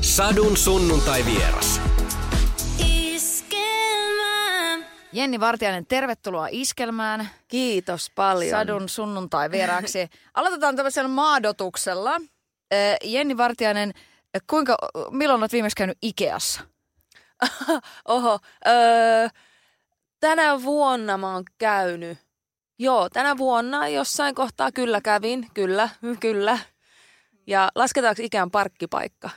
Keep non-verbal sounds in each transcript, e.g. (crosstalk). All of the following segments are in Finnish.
Sadun sunnuntai vieras. Jenni Vartiainen, tervetuloa Iskelmään. Kiitos paljon. Sadun sunnuntai vieraaksi. Aloitetaan tämmöisellä maadotuksella. Jenni Vartiainen, kuinka, milloin olet viimeksi käynyt Ikeassa? (laughs) Oho, öö, tänä vuonna mä oon käynyt. Joo, tänä vuonna jossain kohtaa kyllä kävin, kyllä, (laughs) kyllä. Ja lasketaanko ikään parkkipaikka?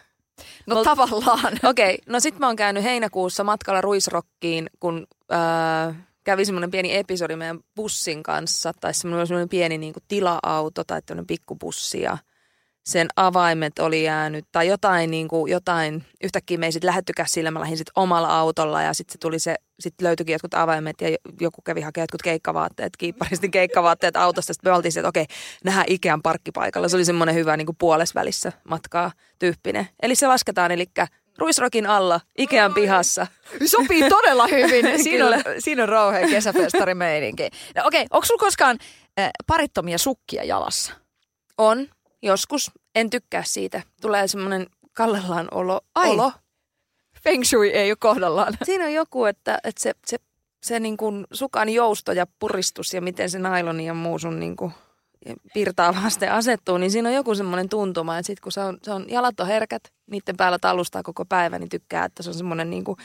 No Mul- tavallaan. (laughs) Okei, okay, no sit mä oon käynyt heinäkuussa matkalla Ruisrokkiin, kun öö, kävi semmoinen pieni episodi meidän bussin kanssa, tai semmoinen, semmoinen pieni niin kuin tila-auto tai tämmöinen pikkubussi ja sen avaimet oli jäänyt tai jotain, niin kuin, jotain yhtäkkiä me ei sitten lähettykään sillä, mä lähdin sitten omalla autolla ja sitten se tuli se, sitten löytyikin jotkut avaimet ja joku kävi hakemaan jotkut keikkavaatteet, kiipparistin (laughs) keikkavaatteet autosta, sitten me oltiin että okei, nähdään Ikean parkkipaikalla. Se oli semmoinen hyvä niin kuin puolesvälissä matkaa tyyppinen. Eli se lasketaan, eli Ruisrokin alla, Ikean pihassa. Sopii todella hyvin. (laughs) Siinä on, siinä on rauhea kesäfestarimeininki. No okei, onko sulla koskaan äh, parittomia sukkia jalassa? On, joskus. En tykkää siitä. Tulee semmoinen kallellaan olo. Ai. olo. Feng shui ei ole kohdallaan. (laughs) Siinä on joku, että, että se, se, se niin kuin sukan jousto ja puristus ja miten se nailoni ja muu sun niin kuin pirtaa vasten asettuu, niin siinä on joku semmoinen tuntuma, että sit kun se on, se on, jalat on herkät, niiden päällä talustaa koko päivä, niin tykkää, että se on semmoinen niin kuin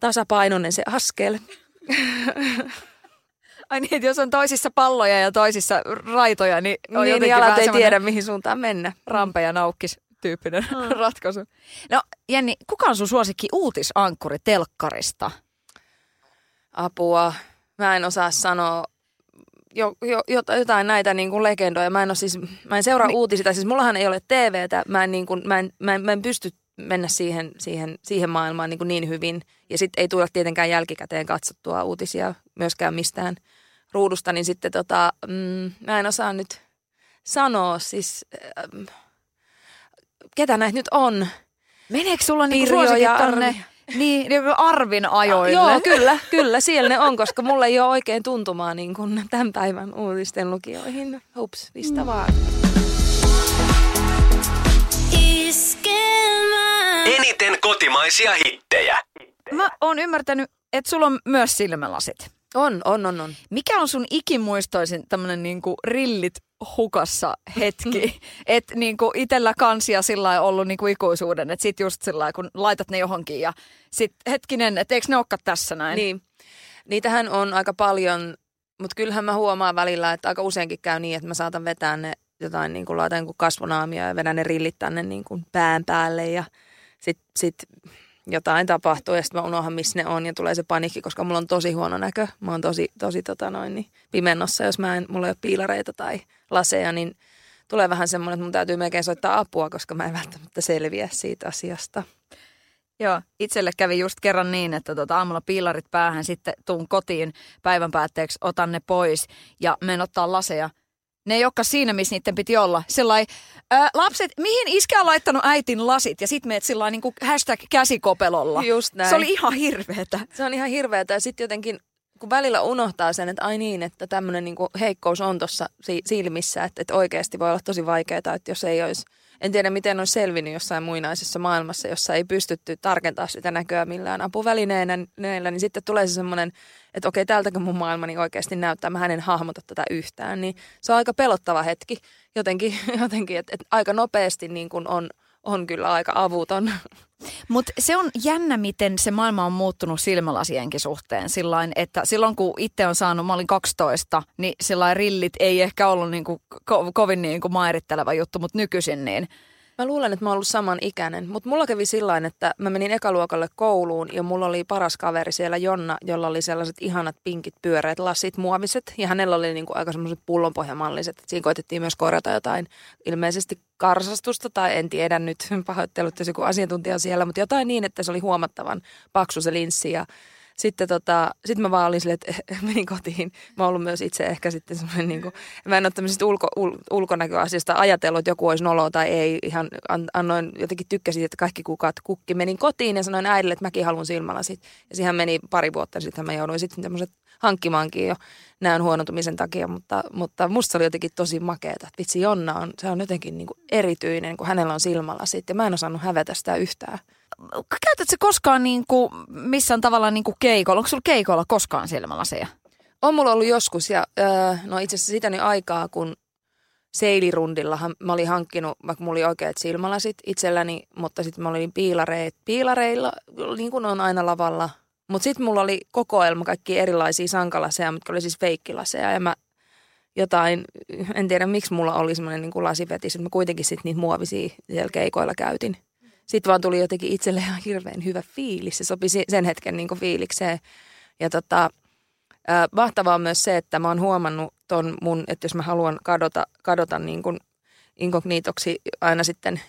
tasapainoinen se askel. (laughs) Ai niin, että jos on toisissa palloja ja toisissa raitoja, niin on niin, jotenkin jalat ei tiedä, mihin suuntaan mennä. rampe ja naukkis tyyppinen (laughs) ratkaisu. No Jenni, kuka on sun suosikki uutisankkuri telkkarista? apua. Mä en osaa sanoa jo, jo, jot- jotain näitä niin kuin legendoja. Mä en, ole siis, mä en seuraa Niin. uutisita. Siis mullahan ei ole TVtä. Mä en, niin kuin, mä en, mä en, mä en pysty mennä siihen, siihen, siihen maailmaan niin, kuin niin hyvin. Ja sitten ei tule tietenkään jälkikäteen katsottua uutisia myöskään mistään ruudusta. Niin sitten tota, mm, mä en osaa nyt sanoa siis, ähm, ketä näitä nyt on. Meneekö sulla niinku ja tonne niin, niin Arvin ajoille? Joo, kyllä, kyllä, siellä ne on, koska mulla ei ole oikein tuntumaa niin kuin tämän päivän uutisten lukijoihin. Hups, mistä mm. vaan. Eniten kotimaisia hittejä. Mä oon ymmärtänyt, että sulla on myös silmälasit. On, on, on, on. Mikä on sun ikimuistoisin tämmönen niinku rillit hukassa hetki? (laughs) että niinku itellä kansia sillä ollut niinku ikuisuuden, että sit just sillä kun laitat ne johonkin ja sit hetkinen, että eikö ne olekaan tässä näin? Niin. Niitähän on aika paljon, mutta kyllähän mä huomaan välillä, että aika useinkin käy niin, että mä saatan vetää ne jotain, niin kuin laitan kuin kasvonaamia ja vedän ne rillit tänne niin kuin pään päälle ja sit, sit jotain tapahtuu ja sitten mä unohan, missä ne on ja tulee se panikki, koska mulla on tosi huono näkö. Mä oon tosi, tosi tota noin, niin pimennossa, jos mä en, mulla ei ole piilareita tai laseja, niin tulee vähän semmoinen, että mun täytyy melkein soittaa apua, koska mä en välttämättä selviä siitä asiasta. Joo, itselle kävi just kerran niin, että tota, aamulla piilarit päähän, sitten tuun kotiin päivän päätteeksi, otan ne pois ja menen ottaa laseja. Ne ei olekaan siinä, missä niiden piti olla. Sellai, ää, lapset, mihin iskä on laittanut äitin lasit? Ja sitten meet sillä niin kuin hashtag käsikopelolla. Just näin. Se oli ihan hirveetä. Se on ihan hirveetä ja sitten jotenkin, kun välillä unohtaa sen, että ai niin, että tämmöinen niinku heikkous on tuossa si- silmissä, että, että oikeasti voi olla tosi vaikeaa, että jos ei olisi, en tiedä miten on selvinnyt jossain muinaisessa maailmassa, jossa ei pystytty tarkentamaan sitä näköä millään apuvälineenä, niin sitten tulee se semmoinen, että okei, tältäkö mun maailmani oikeasti näyttää, mä en hahmota tätä yhtään, niin se on aika pelottava hetki. Jotenkin, (laughs) jotenkin että, että aika nopeasti niin kuin on, on kyllä aika avuton. Mutta se on jännä, miten se maailma on muuttunut silmälasienkin suhteen. Sillain, että silloin kun itse on saanut, mä olin 12, niin sillain rillit ei ehkä ollut niinku ko- kovin niinku mairitteleva juttu, mutta nykyisin niin. Mä luulen, että mä oon ollut saman ikäinen, mutta mulla kävi sillä että mä menin ekaluokalle kouluun ja mulla oli paras kaveri siellä Jonna, jolla oli sellaiset ihanat pinkit pyöreät lasit, muoviset ja hänellä oli niinku aika semmoiset pullonpohjamalliset. Siinä koitettiin myös korjata jotain ilmeisesti karsastusta tai en tiedä nyt (laughs) pahoittelut, jos joku asiantuntija siellä, mutta jotain niin, että se oli huomattavan paksu se linssi ja sitten tota, sit mä vaan olin silleen, että (laughs) menin kotiin. Mä oon ollut myös itse ehkä sitten semmoinen, niin kuin, mä en ole tämmöisestä ulko, ul, ulkonäköasiasta ajatellut, että joku olisi nolo tai ei. Ihan annoin, jotenkin tykkäsin, että kaikki kukat kukki. Menin kotiin ja sanoin äidille, että mäkin haluan silmälasit. Ja siihen meni pari vuotta sitten mä jouduin sitten tämmöiset hankkimaankin jo näön huonontumisen takia, mutta, mutta musta oli jotenkin tosi makeeta. Vitsi, Jonna on, se on jotenkin niin kuin erityinen, kun hänellä on silmälasit ja mä en osannut hävetä sitä yhtään. Käytätkö koskaan niin kuin missään tavalla niin kuin keikolla? Onko sulla keikolla koskaan silmälaseja? On mulla ollut joskus ja äh, no itse asiassa sitä nyt aikaa, kun seilirundillahan mä olin hankkinut, vaikka mulla oli oikeat silmälasit itselläni, mutta sitten mä olin piilareit, piilareilla, niin kuin on aina lavalla. Mutta sitten mulla oli kokoelma kaikki erilaisia sankalaseja, mitkä oli siis feikkilaseja ja mä jotain, en tiedä miksi mulla oli semmoinen niin lasifetis, että mä kuitenkin sitten niitä muovisia siellä keikoilla käytin. Sitten vaan tuli jotenkin itselle ihan hirveän hyvä fiilis. Se sopi sen hetken niin fiilikseen. Ja tota, mahtavaa on myös se, että mä oon huomannut ton mun, että jos mä haluan kadota, kadota niin kuin inkognitoksi aina sitten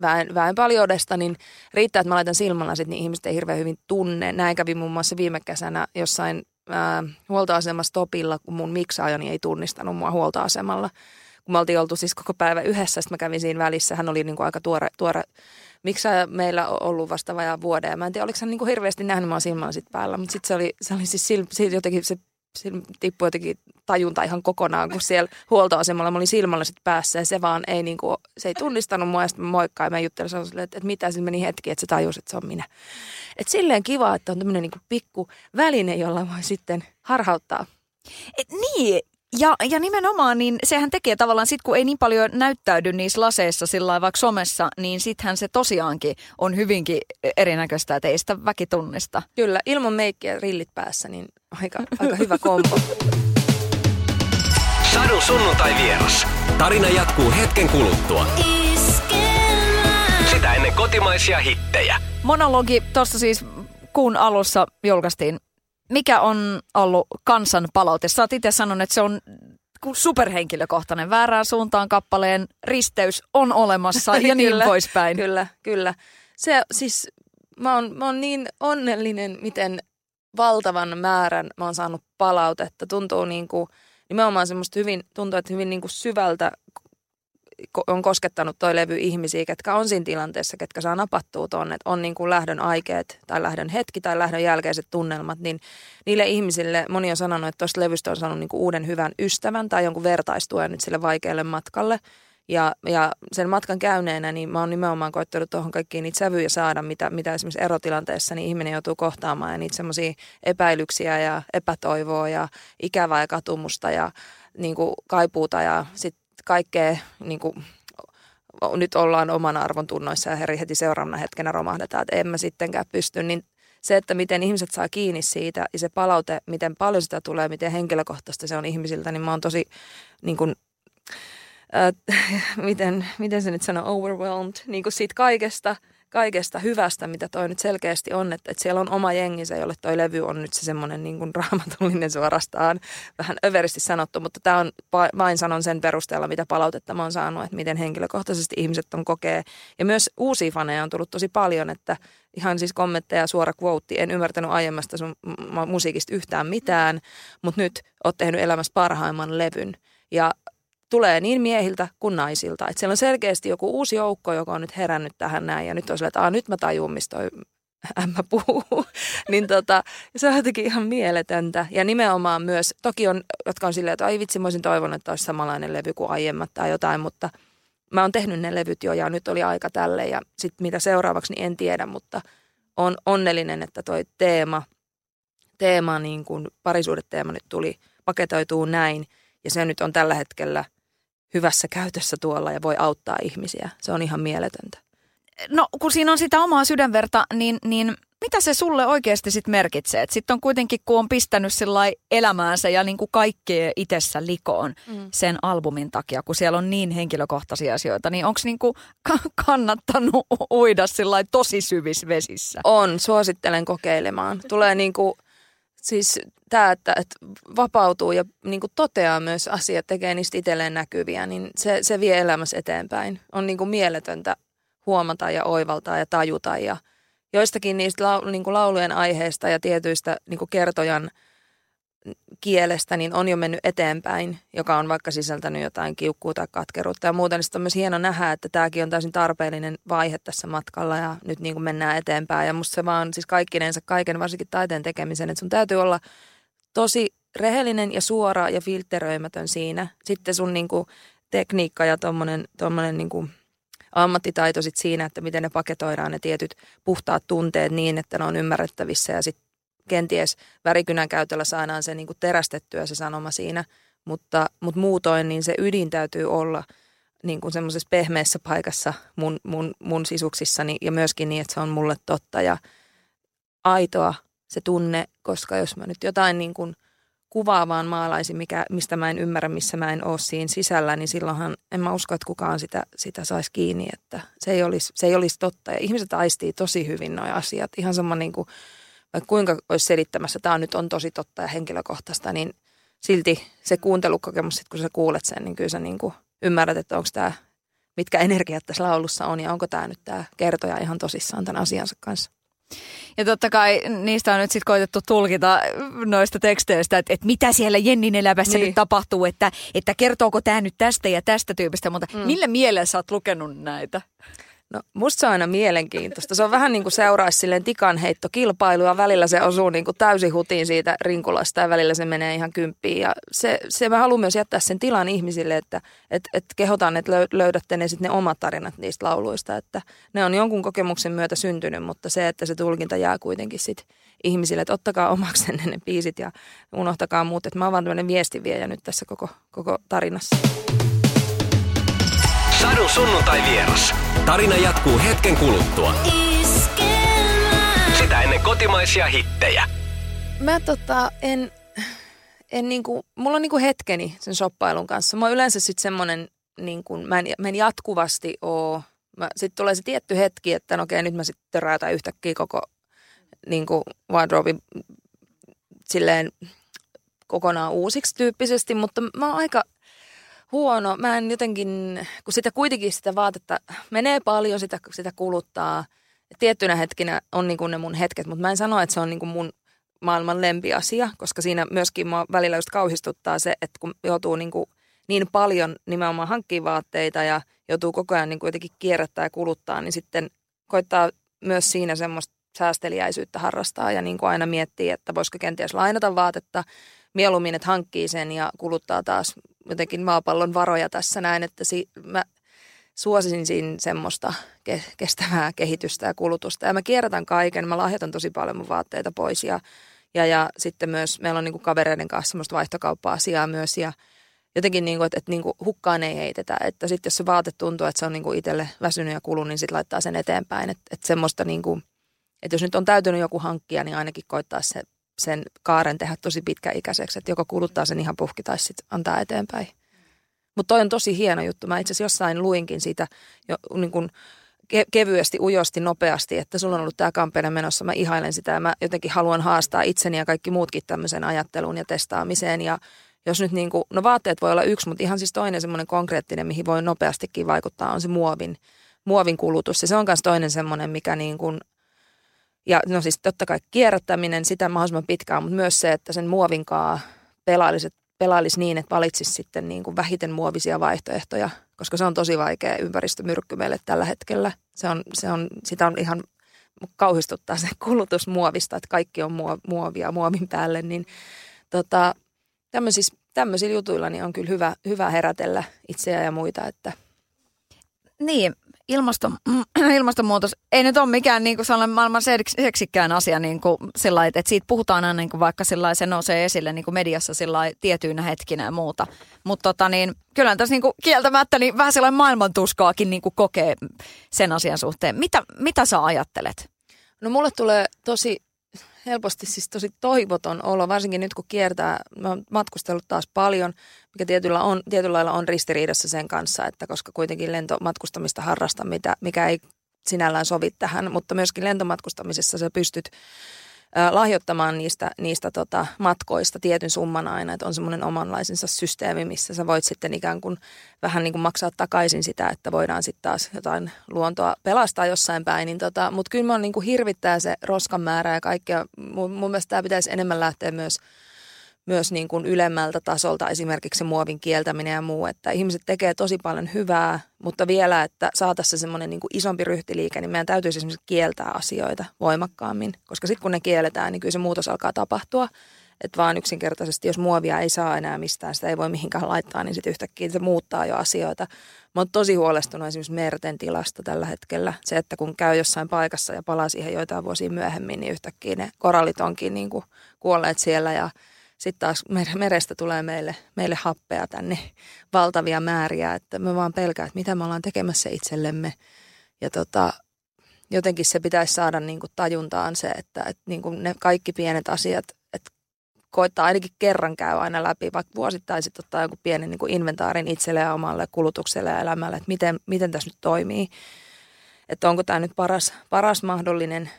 väen, väenpaljoudesta, niin riittää, että mä laitan silmälasit, niin ihmiset ei hirveän hyvin tunne. Näin kävi muun muassa viime kesänä jossain ää, huoltoasemassa topilla, kun mun miksaajani ei tunnistanut mua huoltoasemalla. Kun me oltiin oltu siis koko päivä yhdessä, sitten mä kävin siinä välissä. Hän oli niin kuin aika tuore, tuore miksi meillä on ollut vasta vajaa vuoden. Ja mä en tiedä, oliko hän niin kuin hirveästi nähnyt mua silmälasit päällä, mutta sitten se oli, se oli siis sil, sil, jotenkin se siinä tippui jotenkin tajunta ihan kokonaan, kun siellä huoltoasemalla mä olin silmälasit päässä ja se vaan ei, niin kuin, se ei tunnistanut mua ja sitten moikkaa ja mä juttelin sanoin että, että mitä siinä meni hetki, että se tajusi, että se on minä. Että silleen kiva, että on tämmöinen niin pikku väline, jolla voi sitten harhauttaa. Et niin, ja, ja nimenomaan, niin sehän tekee tavallaan sit, kun ei niin paljon näyttäydy niissä laseissa sillä vaikka somessa, niin sittenhän se tosiaankin on hyvinkin erinäköistä, että ei sitä väki tunnista. Kyllä, ilman meikkiä rillit päässä, niin aika, aika hyvä kombo. (laughs) Sadun sunnuntai vieras. Tarina jatkuu hetken kuluttua. Sitä ennen kotimaisia hittejä. Monologi tuossa siis kuun alussa julkaistiin mikä on ollut kansan palaute? Sä oot itse sanonut, että se on superhenkilökohtainen. Väärään suuntaan kappaleen risteys on olemassa (laughs) ja niin kyllä, poispäin. Kyllä, kyllä. Se siis, mä oon, mä oon niin onnellinen, miten valtavan määrän mä oon saanut palautetta. Tuntuu niin kuin, nimenomaan semmoista hyvin, tuntuu, että hyvin niin kuin syvältä on koskettanut toi levy ihmisiä, ketkä on siinä tilanteessa, ketkä saa napattua tuonne, että on niin kuin lähdön aikeet tai lähdön hetki tai lähdön jälkeiset tunnelmat, niin niille ihmisille moni on sanonut, että tuosta levystä on saanut niin kuin uuden hyvän ystävän tai jonkun vertaistuen nyt sille vaikealle matkalle. Ja, ja sen matkan käyneenä, niin mä oon nimenomaan koittanut tuohon kaikkiin niitä sävyjä saada, mitä, mitä esimerkiksi erotilanteessa niin ihminen joutuu kohtaamaan. Ja niitä semmoisia epäilyksiä ja epätoivoa ja ikävää ja katumusta ja niin kuin kaipuuta ja sitten kaikkea niin kuin, nyt ollaan oman arvon tunnoissa ja heti seuraavana hetkenä romahdetaan, että en mä sittenkään pysty, niin se, että miten ihmiset saa kiinni siitä ja se palaute, miten paljon sitä tulee, miten henkilökohtaista se on ihmisiltä, niin mä oon tosi niin kuin, äh, (laughs) miten, miten se nyt sanoo, overwhelmed, niin kuin siitä kaikesta – kaikesta hyvästä, mitä toi nyt selkeästi on, että, että siellä on oma jenginsä, jolle toi levy on nyt se semmoinen niin kuin raamatullinen suorastaan, vähän överisti sanottu, mutta tämä on vain sanon sen perusteella, mitä palautetta mä oon saanut, että miten henkilökohtaisesti ihmiset on kokee. Ja myös uusia faneja on tullut tosi paljon, että ihan siis kommentteja, suora quote, en ymmärtänyt aiemmasta sun musiikista yhtään mitään, mutta nyt oot tehnyt elämässä parhaimman levyn. Ja tulee niin miehiltä kuin naisilta. Että siellä on selkeästi joku uusi joukko, joka on nyt herännyt tähän näin ja nyt on silleen, että nyt mä tajun, mistä toi ämmä puhuu. (laughs) niin tota, se on jotenkin ihan mieletöntä. Ja nimenomaan myös, toki on, jotka on silleen, että ai vitsi, mä olisin toivonut, että olisi samanlainen levy kuin aiemmat tai jotain, mutta mä oon tehnyt ne levyt jo ja nyt oli aika tälle ja sitten mitä seuraavaksi, niin en tiedä, mutta on onnellinen, että toi teema, teema niin kuin parisuudeteema nyt tuli, paketoituu näin ja se nyt on tällä hetkellä – hyvässä käytössä tuolla ja voi auttaa ihmisiä. Se on ihan mieletöntä. No kun siinä on sitä omaa sydänverta, niin, niin mitä se sulle oikeasti sitten merkitsee? Sitten on kuitenkin, kun on pistänyt elämäänsä ja niin kuin kaikkea itsessä likoon mm. sen albumin takia, kun siellä on niin henkilökohtaisia asioita, niin onko niin kuin kannattanut uida tosi syvissä vesissä? On, suosittelen kokeilemaan. Tulee niin kuin siis tämä, että, että vapautuu ja niin kuin toteaa myös asiat, tekee niistä itselleen näkyviä, niin se, se vie elämässä eteenpäin. On niin kuin mieletöntä huomata ja oivaltaa ja tajuta ja, joistakin niistä lau, niin kuin laulujen aiheista ja tietyistä niin kuin kertojan kielestä, niin on jo mennyt eteenpäin, joka on vaikka sisältänyt jotain kiukkuu tai katkeruutta ja muuta, niin on myös hieno nähdä, että tämäkin on täysin tarpeellinen vaihe tässä matkalla ja nyt niin kuin mennään eteenpäin. Ja musta se vaan siis kaikkinensa kaiken, varsinkin taiteen tekemisen, että sun täytyy olla tosi rehellinen ja suora ja filteröimätön siinä. Sitten sun niin kuin tekniikka ja tuommoinen tommonen niin kuin ammattitaito sit siinä, että miten ne paketoidaan ne tietyt puhtaat tunteet niin, että ne on ymmärrettävissä ja sitten kenties värikynän käytöllä saadaan se niin kuin terästettyä se sanoma siinä, mutta, mutta muutoin niin se ydin täytyy olla niin kuin semmoisessa pehmeässä paikassa mun, mun, mun sisuksissani ja myöskin niin, että se on mulle totta ja aitoa se tunne, koska jos mä nyt jotain niin kuin – kuvaa vaan maalaisin, mikä, mistä mä en ymmärrä, missä mä en ole siinä sisällä, niin silloinhan en mä usko, että kukaan sitä, sitä saisi kiinni, että se ei, olisi, se ei olisi totta. Ja ihmiset aistii tosi hyvin nuo asiat. Ihan sama niin kuin, vaikka kuinka olisi selittämässä, tämä nyt on tosi totta ja henkilökohtaista, niin silti se kuuntelukokemus, sit kun sä kuulet sen, niin kyllä sä niin kuin ymmärrät, että onko tämä, mitkä energiat tässä laulussa on ja onko tämä nyt tämä kertoja ihan tosissaan tämän asiansa kanssa. Ja totta kai niistä on nyt sitten koitettu tulkita noista teksteistä, että, että mitä siellä Jennin elämässä niin. nyt tapahtuu, että, että kertooko tämä nyt tästä ja tästä tyypistä, mutta mm. millä mielellä sä oot lukenut näitä? No musta se on aina mielenkiintoista. Se on vähän niin kuin seuraisi silleen tikanheittokilpailua. Välillä se osuu niin kuin täysin hutiin siitä rinkulasta ja välillä se menee ihan kymppiin. Ja se, se mä haluan myös jättää sen tilan ihmisille, että et, et kehotan, että löydätte ne sitten ne omat tarinat niistä lauluista. Että ne on jonkun kokemuksen myötä syntynyt, mutta se, että se tulkinta jää kuitenkin sitten ihmisille, että ottakaa omaksenne ne biisit ja unohtakaa muut. Että mä oon vaan tämmöinen viestiviejä nyt tässä koko, koko tarinassa. Sadun sunnuntai vieras. Tarina jatkuu hetken kuluttua. Sitä ennen kotimaisia hittejä. Mä tota, en, en niinku, mulla on niinku hetkeni sen shoppailun kanssa. Mä oon yleensä sitten semmonen, niinku, mä, en, mä en jatkuvasti oo. Sitten tulee se tietty hetki, että no okei, nyt mä sitten töräytän yhtäkkiä koko niinku, wardrobe silleen kokonaan uusiksi tyyppisesti, mutta mä oon aika huono. Mä en jotenkin, kun sitä kuitenkin sitä vaatetta menee paljon, sitä, sitä kuluttaa. Tiettynä hetkinä on niin kuin ne mun hetket, mutta mä en sano, että se on niin kuin mun maailman lempiasia, koska siinä myöskin mua välillä just kauhistuttaa se, että kun joutuu niin, kuin niin paljon nimenomaan hankkiin vaatteita ja joutuu koko ajan niin kuin jotenkin kierrättää ja kuluttaa, niin sitten koittaa myös siinä semmoista säästeliäisyyttä harrastaa ja niin kuin aina miettii, että voisiko kenties lainata vaatetta mieluummin, että hankkii sen ja kuluttaa taas jotenkin maapallon varoja tässä näin, että si- mä suosisin siinä semmoista ke- kestävää kehitystä ja kulutusta. Ja mä kierrätän kaiken, mä lahjoitan tosi paljon mun vaatteita pois ja, ja, ja sitten myös meillä on niinku kavereiden kanssa semmoista vaihtokauppa-asiaa myös ja jotenkin niinku, että, että niinku hukkaan ei heitetä. Että sitten jos se vaate tuntuu, että se on niinku itselle väsynyt ja kulunut, niin sitten laittaa sen eteenpäin. Että, että semmoista niinku, että jos nyt on täytynyt joku hankkia, niin ainakin koittaa se sen kaaren tehdä tosi pitkäikäiseksi, että joko kuluttaa sen ihan puhki tai sitten antaa eteenpäin. Mutta toi on tosi hieno juttu. Mä itse asiassa jossain luinkin siitä jo niin kun ke- kevyesti, ujosti, nopeasti, että sulla on ollut tämä kampanja menossa. Mä ihailen sitä ja mä jotenkin haluan haastaa itseni ja kaikki muutkin tämmöisen ajatteluun ja testaamiseen. Ja jos nyt niin kuin, no vaatteet voi olla yksi, mutta ihan siis toinen semmoinen konkreettinen, mihin voi nopeastikin vaikuttaa, on se muovin, muovin kulutus. Ja se on myös toinen semmoinen, mikä niin kuin – ja no siis totta kai kierrättäminen, sitä mahdollisimman pitkään, mutta myös se, että sen muovinkaa pelailisi, pelailisi niin, että valitsisi sitten niin kuin vähiten muovisia vaihtoehtoja, koska se on tosi vaikea ympäristömyrkky meille tällä hetkellä. Se on, se on, sitä on ihan kauhistuttaa se kulutus muovista, että kaikki on muovia muovin päälle, niin tota, tämmöisissä, tämmöisillä jutuilla niin on kyllä hyvä, hyvä herätellä itseä ja muita, että niin, ilmasto, (clears throat) ilmastonmuutos ei nyt ole mikään niin kuin sellainen maailman seksikkään asia niin kuin sillä että siitä puhutaan aina niin kuin vaikka se nousee esille niin kuin mediassa tietyinä hetkinä ja muuta. Mutta tota niin, kyllä tässä niin kuin kieltämättä niin vähän sellainen maailmantuskaakin niin kuin kokee sen asian suhteen. Mitä, mitä sä ajattelet? No mulle tulee tosi helposti siis tosi toivoton olo, varsinkin nyt kun kiertää. Mä oon matkustellut taas paljon, mikä tietyllä, on, tietyllä lailla on ristiriidassa sen kanssa, että koska kuitenkin lentomatkustamista harrasta, mikä ei sinällään sovi tähän, mutta myöskin lentomatkustamisessa sä pystyt lahjoittamaan niistä, niistä tota, matkoista tietyn summan aina, että on semmoinen omanlaisensa systeemi, missä sä voit sitten ikään kuin vähän niin kuin maksaa takaisin sitä, että voidaan sitten taas jotain luontoa pelastaa jossain päin. Niin tota, Mutta kyllä mä niin kuin hirvittää se roskan määrä ja kaikkea. Mun, mun mielestä tämä pitäisi enemmän lähteä myös – myös niin kuin ylemmältä tasolta esimerkiksi muovin kieltäminen ja muu, että ihmiset tekee tosi paljon hyvää, mutta vielä, että saataisiin semmoinen niin kuin isompi ryhtiliike, niin meidän täytyisi esimerkiksi kieltää asioita voimakkaammin, koska sitten kun ne kielletään, niin kyllä se muutos alkaa tapahtua, että vaan yksinkertaisesti, jos muovia ei saa enää mistään, sitä ei voi mihinkään laittaa, niin sitten yhtäkkiä se muuttaa jo asioita. Mä oon tosi huolestunut esimerkiksi merten tilasta tällä hetkellä. Se, että kun käy jossain paikassa ja palaa siihen joitain vuosia myöhemmin, niin yhtäkkiä ne korallit onkin niin kuin kuolleet siellä ja sitten taas merestä tulee meille, meille happea tänne valtavia määriä, että me vaan pelkää, että mitä me ollaan tekemässä itsellemme. Ja tota, jotenkin se pitäisi saada niin kuin tajuntaan se, että, että niin kuin ne kaikki pienet asiat, että koittaa ainakin kerran käy aina läpi, vaikka vuosittain sitten ottaa joku pienen niin kuin inventaarin itselle ja omalle kulutukselle ja elämälle, että miten, miten tässä nyt toimii. Että onko tämä nyt paras, paras mahdollinen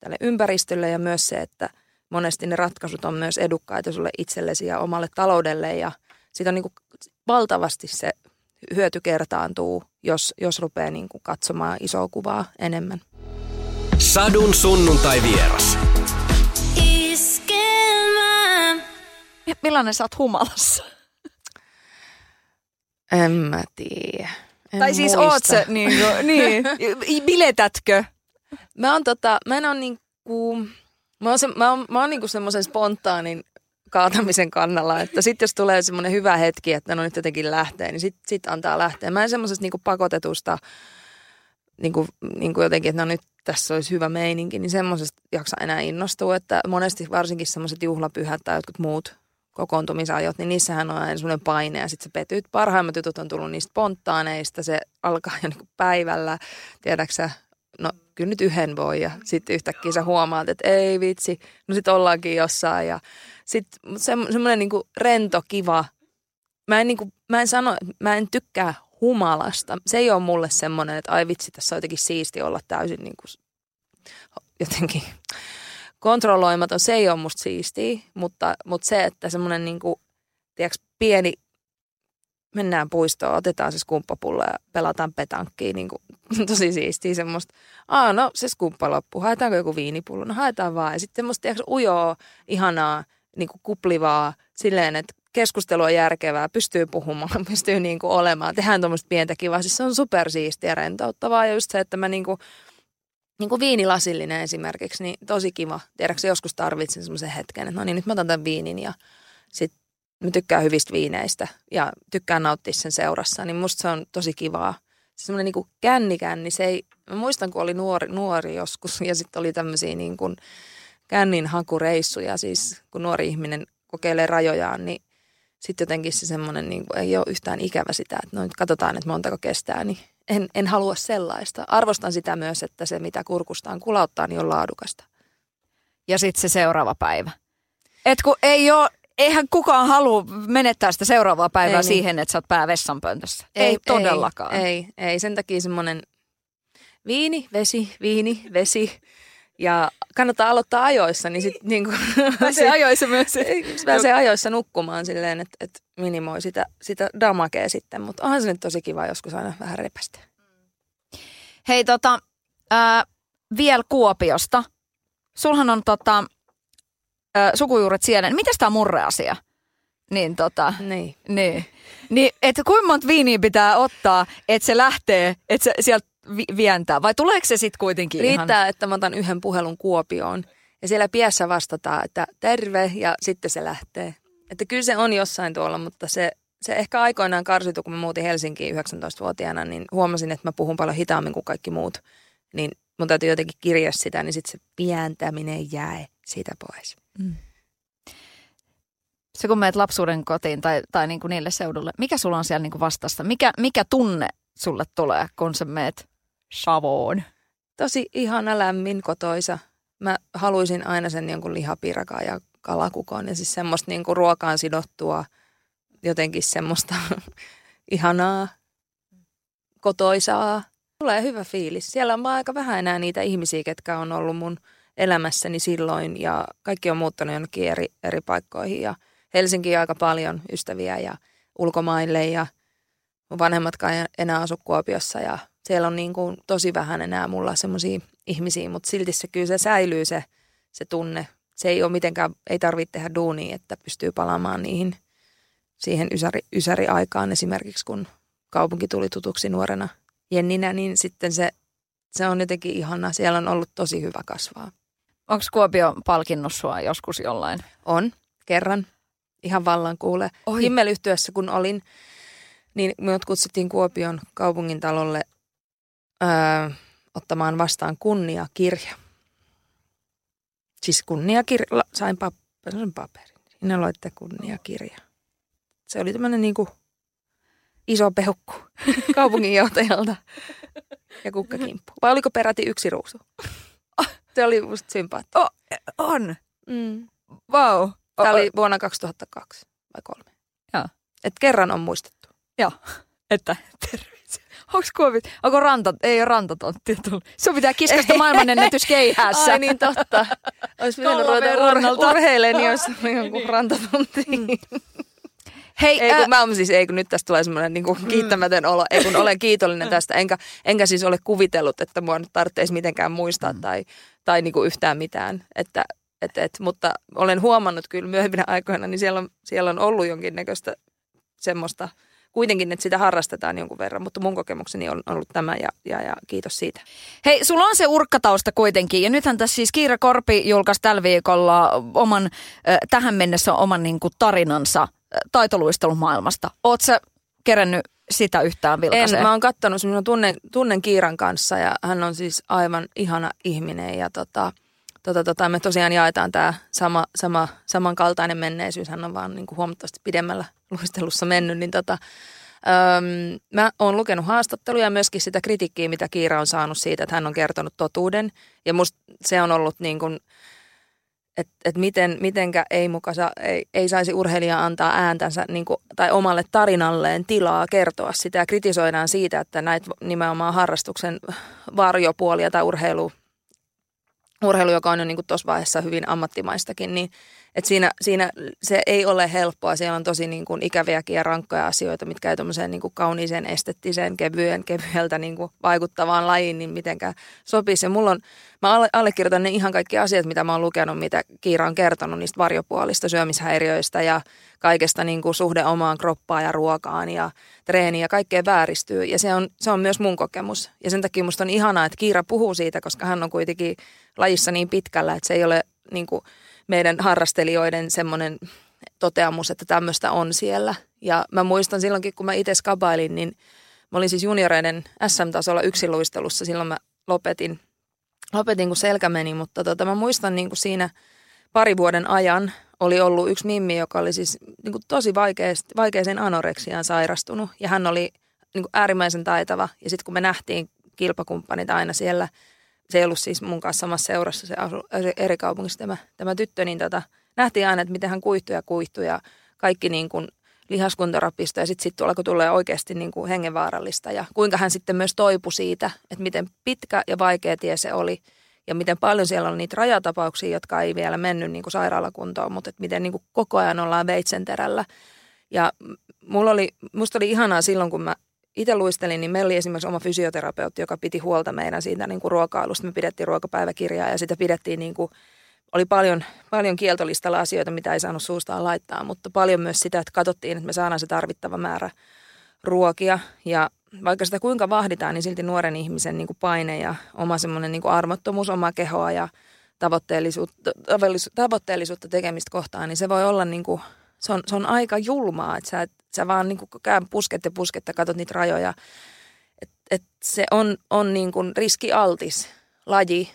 tälle ympäristölle ja myös se, että – monesti ne ratkaisut on myös edukkaita sulle itsellesi ja omalle taloudelle ja siitä on niin kuin valtavasti se hyöty kertaantuu, jos, jos rupeaa niin kuin katsomaan isoa kuvaa enemmän. Sadun sunnuntai vieras. Millainen sä oot humalassa? En mä tiedä. En tai siis muista. oot se, niin, kuin, niin. (laughs) biletätkö? Mä oon tota, mä en oo niinku, Mä oon, se, mä oon, mä oon niinku semmoisen spontaanin kaatamisen kannalla, että sitten jos tulee semmoinen hyvä hetki, että no nyt jotenkin lähtee, niin sitten sit antaa lähteä. Mä en semmoisesta niinku pakotetusta niinku, niinku jotenkin, että no nyt tässä olisi hyvä meininki, niin semmoisesta jaksa enää innostua, että monesti varsinkin semmoiset juhlapyhät tai jotkut muut kokoontumisajot, niin niissähän on aina semmoinen paine ja sitten sä petyt. Parhaimmat jutut on tullut niistä spontaaneista, se alkaa jo niin päivällä, tiedäksä, no kyllä nyt yhden voi ja sitten yhtäkkiä sä huomaat, että ei vitsi, no sitten ollaankin jossain ja sitten se, semmoinen niinku rento, kiva, mä en, niinku, mä en sano, mä en tykkää humalasta. Se ei ole mulle semmoinen, että ai vitsi, tässä on jotenkin siisti olla täysin niinku, jotenkin kontrolloimaton. Se ei ole musta siistiä, mutta, mutta se, että semmoinen niinku, pieni mennään puistoon, otetaan se skumppapullo ja pelataan petankkiin, niin kuin, (laughs) tosi siistiä semmoista. Aa, no se skumppa loppu, haetaanko joku viinipullo? No haetaan vaan. Ja sitten semmoista tiedätkö, ujoa, ihanaa, niin kuin kuplivaa, silleen, että keskustelu on järkevää, pystyy puhumaan, (laughs) pystyy niin kuin olemaan, tehdään tuommoista pientä kivaa. Siis se on supersiistiä ja rentouttavaa ja just se, että mä niin kuin, niin kuin viinilasillinen esimerkiksi, niin tosi kiva. Tiedätkö, joskus tarvitsen semmoisen hetken, että no niin, nyt mä otan tämän viinin ja sitten mä tykkään hyvistä viineistä ja tykkään nauttia sen seurassa, niin musta se on tosi kivaa. Se semmoinen niin kännikänni, se ei, mä muistan kun oli nuori, nuori joskus ja sitten oli tämmöisiä niin kuin kännin hakureissuja, siis kun nuori ihminen kokeilee rajojaan, niin sitten jotenkin se semmoinen niin kuin, ei ole yhtään ikävä sitä, että no nyt katsotaan, että montako kestää, niin en, en halua sellaista. Arvostan sitä myös, että se mitä kurkustaan kulauttaa, niin on laadukasta. Ja sitten se seuraava päivä. Et kun ei ole eihän kukaan halua menettää sitä seuraavaa päivää ei, niin. siihen, että sä oot pää vessanpöntössä. Ei, ei todellakaan. Ei, ei, ei. sen takia semmoinen viini, vesi, viini, vesi. Ja kannattaa aloittaa ajoissa, niin sitten niin kuin, (laughs) pääsee ajoissa myös. Pääsee ajoissa nukkumaan silleen, että, että minimoi sitä, sitä damakea sitten. Mutta onhan se nyt tosi kiva joskus aina vähän repästä. Hei tota, äh, vielä Kuopiosta. Sulhan on tota, ö, sukujuuret siellä. Niin mitäs tämä murreasia? Niin tota, niin. niin. niin että kuinka monta viiniä pitää ottaa, että se lähtee, että se sieltä vi- vientää? Vai tuleeko se sitten kuitenkin Riittää, ihan... että mä otan yhden puhelun Kuopioon ja siellä piässä vastataan, että terve ja sitten se lähtee. Että kyllä se on jossain tuolla, mutta se, se ehkä aikoinaan karsitu, kun mä muutin Helsinkiin 19-vuotiaana, niin huomasin, että mä puhun paljon hitaammin kuin kaikki muut. Niin mun täytyy jotenkin kirjaa sitä, niin sitten se pientäminen jäi siitä pois. Mm. Se kun meet lapsuuden kotiin tai, tai niin kuin niille seudulle, mikä sulla on siellä niin kuin vastassa? Mikä, mikä tunne sulle tulee, kun sä meet Savoon? Tosi ihana, lämmin, kotoisa. Mä haluaisin aina sen jonkun lihapirakaa ja kalakukon ja siis semmoista niin kuin ruokaan sidottua jotenkin semmoista (laughs) ihanaa, kotoisaa. Tulee hyvä fiilis. Siellä on vaan aika vähän enää niitä ihmisiä, ketkä on ollut mun elämässäni silloin ja kaikki on muuttanut jonnekin eri, eri paikkoihin ja Helsinki aika paljon ystäviä ja ulkomaille ja mun vanhemmatkaan ei enää asu Kuopiossa ja siellä on niin kuin tosi vähän enää mulla semmoisia ihmisiä, mutta silti se kyllä se säilyy se, se tunne. Se ei ole mitenkään, ei tarvitse tehdä duunia, että pystyy palaamaan niihin siihen ysäri, ysäri-aikaan esimerkiksi, kun kaupunki tuli tutuksi nuorena Jenninä, niin sitten se, se on jotenkin ihana. Siellä on ollut tosi hyvä kasvaa. Onko Kuopio palkinnut sua joskus jollain? On, kerran. Ihan vallan kuule. Himmelyyhtyessä kun olin, niin minut kutsuttiin Kuopion kaupungin talolle öö, ottamaan vastaan kunniakirja. Siis kunniakirja, sain paperin, paperin. Siinä loitte kunniakirja. Se oli tämmöinen niin kuin iso peukku (laughs) kaupunginjohtajalta ja kukkakimppu. Vai oliko peräti yksi ruusu? Se oli musta sympaattista. Oh, on. Mm. Wow. Tämä oli vuonna 2002 vai kolme. Joo. Et kerran on muistettu. Joo. (laughs) Että terveisiä. Onko kuopit? Onko ranta? Ei ole rantatonttia tullut. Se pitää kiskasta maailmanennätys keihässä. Ai niin totta. (laughs) Olisi pitänyt ruveta urhe- urheilemaan, niin olisi jonkun (laughs) rantatunti. Hei, Ei ää, kun, mä oon siis, ei kun nyt tästä tulee semmoinen niin kiittämätön olo, ei kun olen kiitollinen tästä, enkä, enkä siis ole kuvitellut, että mua nyt tarvitsisi mitenkään muistaa tai, tai niin kuin yhtään mitään. Että, et, et, mutta olen huomannut kyllä myöhempinä aikoina, niin siellä on, siellä on ollut jonkinnäköistä semmoista, kuitenkin, että sitä harrastetaan jonkun verran, mutta mun kokemukseni on ollut tämä ja, ja, ja kiitos siitä. Hei, sulla on se urkkatausta kuitenkin. Ja nythän tässä siis Kiira Korpi julkaisi tällä viikolla oman, äh, tähän mennessä oman niin kuin tarinansa äh, taitoluistelun maailmasta. Oot sä kerännyt sitä yhtään En, vilkaiseen? mä oon kattonut, minä tunnen, tunnen Kiiran kanssa ja hän on siis aivan ihana ihminen ja tota, tota, tota, me tosiaan jaetaan tämä sama, sama, samankaltainen menneisyys, hän on vaan niin kuin huomattavasti pidemmällä luistelussa mennyt, niin tota, öm, mä oon lukenut haastatteluja ja myöskin sitä kritiikkiä, mitä Kiira on saanut siitä, että hän on kertonut totuuden ja musta se on ollut niin kuin, että et miten, mitenkä ei, muka sa, ei, ei saisi urheilija antaa ääntänsä niin kuin, tai omalle tarinalleen tilaa kertoa sitä. Ja kritisoidaan siitä, että näitä nimenomaan harrastuksen varjopuolia tai urheilu, urheilu joka on jo niin tuossa vaiheessa hyvin ammattimaistakin, niin et siinä, siinä se ei ole helppoa. Siellä on tosi niin kuin ikäviäkin ja rankkoja asioita, mitkä ei tuommoiseen niin kuin kauniiseen, estettiseen, kevyen, kevyeltä niin kuin vaikuttavaan lajiin, niin mitenkään sopisi. Mulla on, mä alle, allekirjoitan ne ihan kaikki asiat, mitä mä oon lukenut, mitä Kiira on kertonut niistä varjopuolista, syömishäiriöistä ja kaikesta niin kuin suhde omaan kroppaan ja ruokaan ja treeniin ja kaikkea vääristyy. Ja se on, se on myös mun kokemus. Ja sen takia musta on ihanaa, että Kiira puhuu siitä, koska hän on kuitenkin lajissa niin pitkällä, että se ei ole niin kuin meidän harrastelijoiden semmoinen toteamus, että tämmöistä on siellä. Ja mä muistan silloinkin, kun mä itse skabailin, niin mä olin siis junioreiden SM-tasolla yksiluistelussa. Silloin mä lopetin, lopetin kun selkä meni, mutta tota, mä muistan niin kuin siinä pari vuoden ajan oli ollut yksi mimmi, joka oli siis niin kuin tosi vaikeas- vaikeaseen anoreksiaan sairastunut. Ja hän oli niin kuin äärimmäisen taitava. Ja sitten kun me nähtiin kilpakumppanit aina siellä, se ei ollut siis mun kanssa samassa seurassa, se asui eri kaupungissa tämä, tämä tyttö, niin tota, nähtiin aina, että miten hän kuihtui ja kuihtui ja kaikki niin kuin lihaskunto rapistui ja sitten sit alkoi tulla oikeasti niin kuin hengenvaarallista ja kuinka hän sitten myös toipui siitä, että miten pitkä ja vaikea tie se oli ja miten paljon siellä on niitä rajatapauksia, jotka ei vielä mennyt niin kuin sairaalakuntoon, mutta että miten niin kuin koko ajan ollaan veitsenterällä. Ja mulla oli, musta oli ihanaa silloin, kun mä itse luistelin, niin meillä oli esimerkiksi oma fysioterapeutti, joka piti huolta meidän siitä niin kuin ruokailusta. Me pidettiin ruokapäiväkirjaa ja sitä pidettiin niin kuin, oli paljon, paljon kieltolistalla asioita, mitä ei saanut suustaan laittaa, mutta paljon myös sitä, että katsottiin, että me saadaan se tarvittava määrä ruokia. Ja vaikka sitä kuinka vahditaan, niin silti nuoren ihmisen niin kuin paine ja oma semmoinen niin kuin armottomuus omaa kehoa ja tavoitteellisuutta, tavoitteellisuutta tekemistä kohtaan, niin se voi olla niin kuin, se on, se on aika julmaa, että sä, sä vaan niin käyn pusket ja pusket ja katsot niitä rajoja. Et, et se on, on niin kuin riskialtis laji,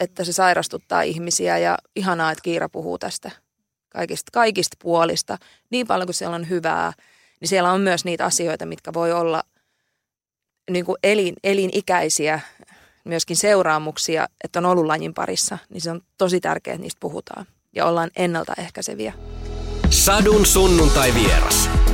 että se sairastuttaa ihmisiä ja ihanaa, että Kiira puhuu tästä kaikista, kaikista puolista. Niin paljon kuin siellä on hyvää, niin siellä on myös niitä asioita, mitkä voi olla niin kuin elin, elinikäisiä, myöskin seuraamuksia, että on ollut lajin parissa, niin se on tosi tärkeää, että niistä puhutaan ja ollaan ennaltaehkäiseviä. Sadun sunnuntai vieras.